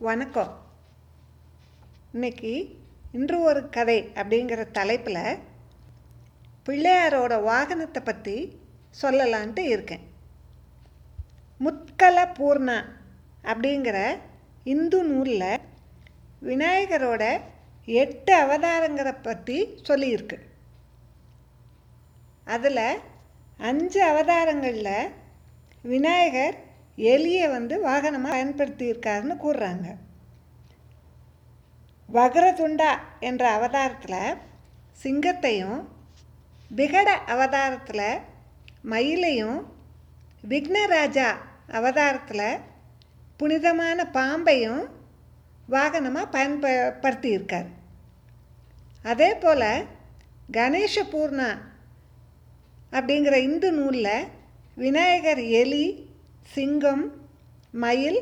வணக்கம். இன்னைக்கு இன்று ஒரு கதை அப்படிங்கிற தலைப்பில் பிள்ளையாரோட வாகனத்தை பற்றி சொல்லலான்ட்டு இருக்கேன். முத்கல பூர்ணா அப்படிங்கிற இந்து நூலில் விநாயகரோட எட்டு அவதாரங்களை பற்றி சொல்லியிருக்கு. அதில் அஞ்சு அவதாரங்களில் விநாயகர் எலியை வந்து வாகனமாக பயன்படுத்தியிருக்காருன்னு கூறுறாங்க. வக்ரதுண்டா என்ற அவதாரத்தில் சிங்கத்தையும் விகட அவதாரத்தில் மயிலையும் விக்னராஜா அவதாரத்தில் புனிதமான பாம்பையும் வாகனமாக பயன்படுத்தியிருக்கார். அதே போல் கணேஷ பூர்ணா அப்படிங்கிற இந்து நூலில் விநாயகர் எலி சிங்கம் மயில்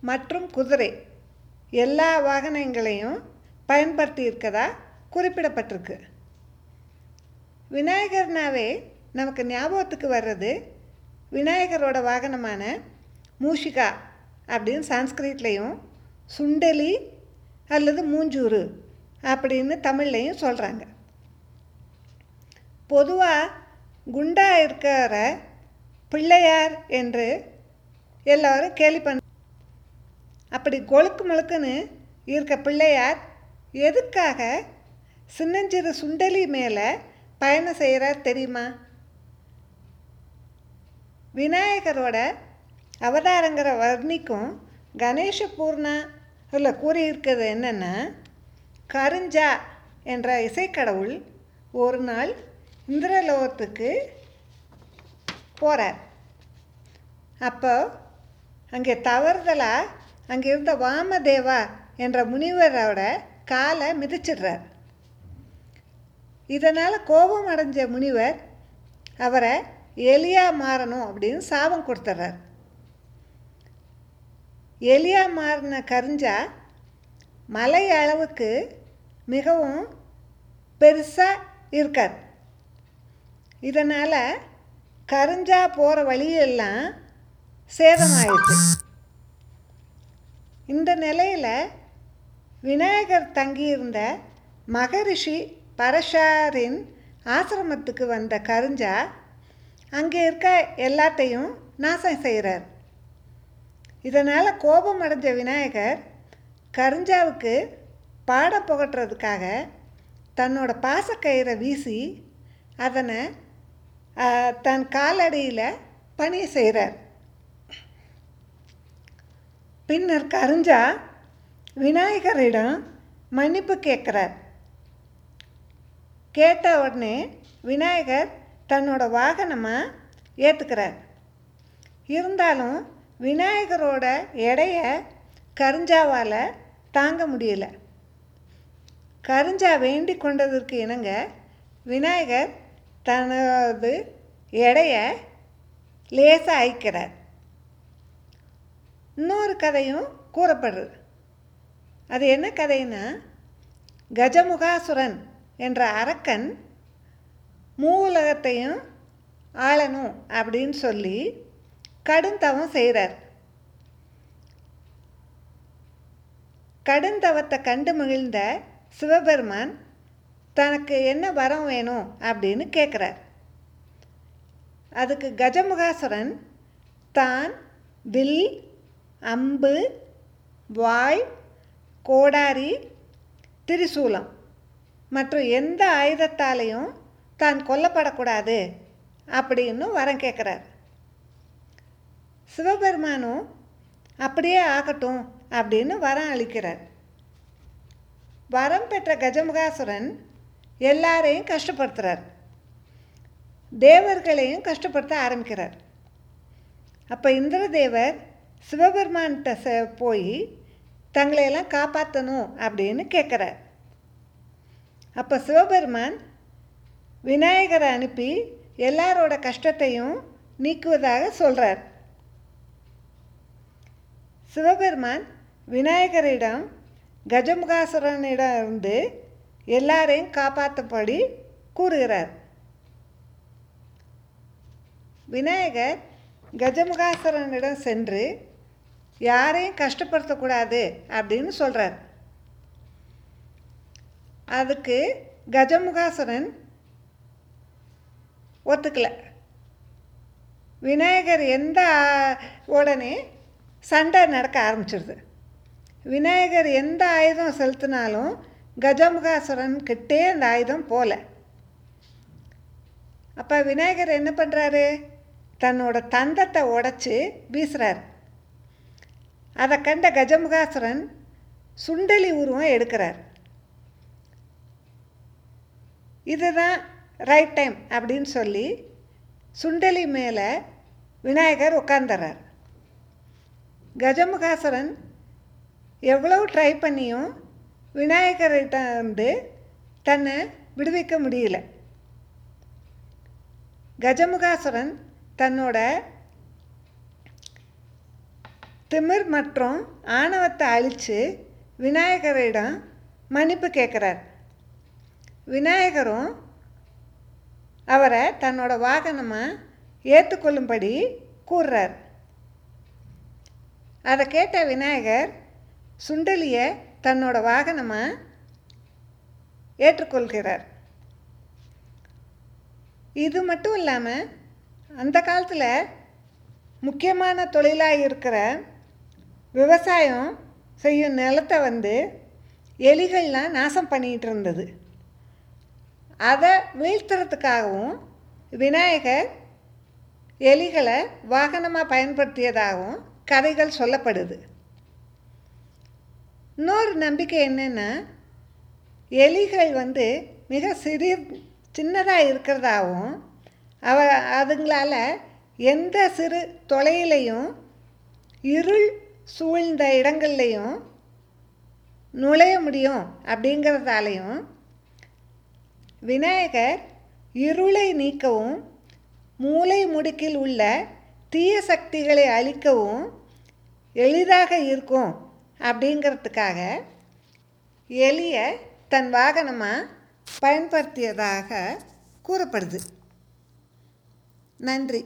மற்றும் குதிரை எல்லா வாகனங்களையும் பயன்படுத்தி இருக்கதா குறிப்பிடப்பட்டிருக்கு. விநாயகர்னாவே நமக்கு ஞாபகத்துக்கு வர்றது விநாயகரோட வாகனமான மூஷிகா அப்படின்னு சான்ஸ்கிரிட்லேயும் சுண்டலி அல்லது மூஞ்சூறு அப்படின்னு தமிழ்லையும் சொல்கிறாங்க பொதுவாக குண்டா இருக்கிற பிள்ளையார் என்று எல்லோரும் கேலி பண்ண அப்படி கொழுக்கு முழுக்குன்னு இருக்க பிள்ளையார் எதுக்காக சின்னஞ்சிறு சுண்டலி மேலே பயணம் செய்கிறார் தெரியுமா? விநாயகரோட அவதாரங்கிற வர்ணிக்கும் கணேஷ பூர்ணா இல்லை கூறியிருக்கிறது என்னென்னா கருஞ்சா என்ற இசைக்கடவுள் ஒரு நாள் இந்திரலோகத்துக்கு போகிறார் அப்போ அங்கே தவறுதலாக அங்கே இருந்த வாமதேவா என்ற முனிவரோட காலை மிதிச்சிடுறார். இதனால் கோபம் அடைஞ்ச முனிவர் அவரை எலியா மாறணும் அப்படின்னு சாபம் கொடுத்துட்றார் எலியா மாறின கரிஞ்சா மலை அளவுக்கு மிகவும் பெருசாக இருக்கார். இதனால் கரிஞ்சா போகிற வழியெல்லாம் சேதமாயிடுச்சு. இந்த நிலையில் விநாயகர் தங்கியிருந்த மகரிஷி பரஷாரின் ஆசிரமத்துக்கு வந்த கருஞ்சா அங்கே இருக்க எல்லாத்தையும் நாசம் செய்கிறார் இதனால் கோபம் அடைஞ்ச விநாயகர் கருஞ்சாவுக்கு பாட புகட்டுறதுக்காக தன்னோட பாசக்கயிறை வீசி அதனை தன் காலடியில் பணி செய்கிறார் பின்னர் கரிஞ்சா விநாயகரிடம் மன்னிப்பு கேட்குறார். கேட்ட உடனே விநாயகர் தன்னோட வாகனமாக ஏற்றுக்கிறார் இருந்தாலும் விநாயகரோட எடையை கரிஞ்சாவால் தாங்க முடியல. கரிஞ்சா வேண்டி கொண்டதற்கு இணங்க விநாயகர் தனது எடையை லேசாக அழிக்கிறார். இன்னொரு கதையும் கூறப்படுறது அது என்ன கதைன்னா கஜமுகாசுரன் என்ற அரக்கன் மூலகத்தையும் ஆளணும் அப்படின்னு சொல்லி கடுந்தவம் செய்கிறார் கடுந்தவத்தை கண்டு மகிழ்ந்த சிவபெருமான் தனக்கு என்ன வரம் வேணும் அப்படின்னு கேட்குறார் அதுக்கு கஜமுகாசுரன் தான் வில் அம்பு வாய் கோடாரி திரிசூலம். மற்றும் எந்த ஆயுதத்தாலையும் தான் கொல்லப்படக்கூடாது அப்படின்னு வரம் கேட்குறார் சிவபெருமானும் அப்படியே ஆகட்டும் அப்படின்னு வரம் அளிக்கிறார். வரம் பெற்ற கஜமுகாசுரன் எல்லாரையும் கஷ்டப்படுத்துகிறார் தேவர்களையும் கஷ்டப்படுத்த ஆரம்பிக்கிறார். அப்போ இந்திரதேவர் சிவபெருமான்கிட்ட ச போய் தங்களையெல்லாம் காப்பாற்றணும் அப்படின்னு கேட்குறார் அப்போ சிவபெருமான் விநாயகரை அனுப்பி எல்லாரோட கஷ்டத்தையும் நீக்குவதாக சொல்கிறார் சிவபெருமான் விநாயகரிடம் கஜமுகாசுரனிடம் இருந்து எல்லாரையும் காப்பாற்றபடி கூறுகிறார். விநாயகர் கஜமுகாசுரனிடம் சென்று யாரையும் கஷ்டப்படுத்தக்கூடாது அப்படின்னு சொல்கிறார் அதுக்கு கஜமுகாசுரன் ஒத்துக்கல. விநாயகர் எந்த உடனே சண்டை நடக்க ஆரம்பிச்சிடுது விநாயகர் எந்த ஆயுதம் செலுத்தினாலும் கஜமுகாசுரன் கிட்டே அந்த ஆயுதம் போல. அப்போ விநாயகர் என்ன பண்ணுறாரு தன்னோட தந்தத்தை உடச்சி வீசுகிறார் அதை கண்ட கஜமுகாசுரன் சுண்டலி உருவம் எடுக்கிறார். இதுதான் ரைட் டைம் அப்படின்னு சொல்லி சுண்டலி மேலே விநாயகர் உட்கார்ந்துறார். கஜமுகாசுரன் எவ்வளவு ட்ரை பண்ணியும் விநாயகர்கிட்ட வந்து தன்னை விடுவிக்க முடியல. கஜமுகாசுரன் தன்னோட திமிர் மற்றும் ஆணவத்தை அழித்து விநாயகரிடம் மன்னிப்பு கேட்குறார். விநாயகரும் அவரை தன்னோட வாகனமாக ஏற்றுக்கொள்ளும்படி கூறுறார். அதை கேட்ட விநாயகர் சுண்டலியை தன்னோட வாகனமாக ஏற்றுக்கொள்கிறார். இது மட்டும் இல்லாமல் அந்த காலத்தில் முக்கியமான தொழிலாக இருக்கிற விவசாயம் செய்யும் நிலத்தை வந்து எலிகள்லாம் நாசம் பண்ணிகிட்டு இருந்தது அதை வீழ்த்துறதுக்காகவும் விநாயகர் எலிகளை வாகனமாக பயன்படுத்தியதாகவும் கதைகள் சொல்லப்படுது. இன்னொரு நம்பிக்கை என்னென்னா எலிகள் வந்து மிக சிறிய சின்னதாக இருக்கிறதாகவும் அவ அதுங்களால் எந்த சிறு தொலையிலையும் இருள் சூழ்ந்த இடங்கள்லையும் நுழைய முடியும் அப்படிங்கிறதாலையும் விநாயகர் இருளை நீக்கவும் மூளை முடுக்கில் உள்ள தீய சக்திகளை அழிக்கவும் எளிதாக இருக்கும் அப்படிங்கிறதுக்காக எலியை தன் வாகனமாக பயன்படுத்தியதாக கூறப்படுது. நன்றி.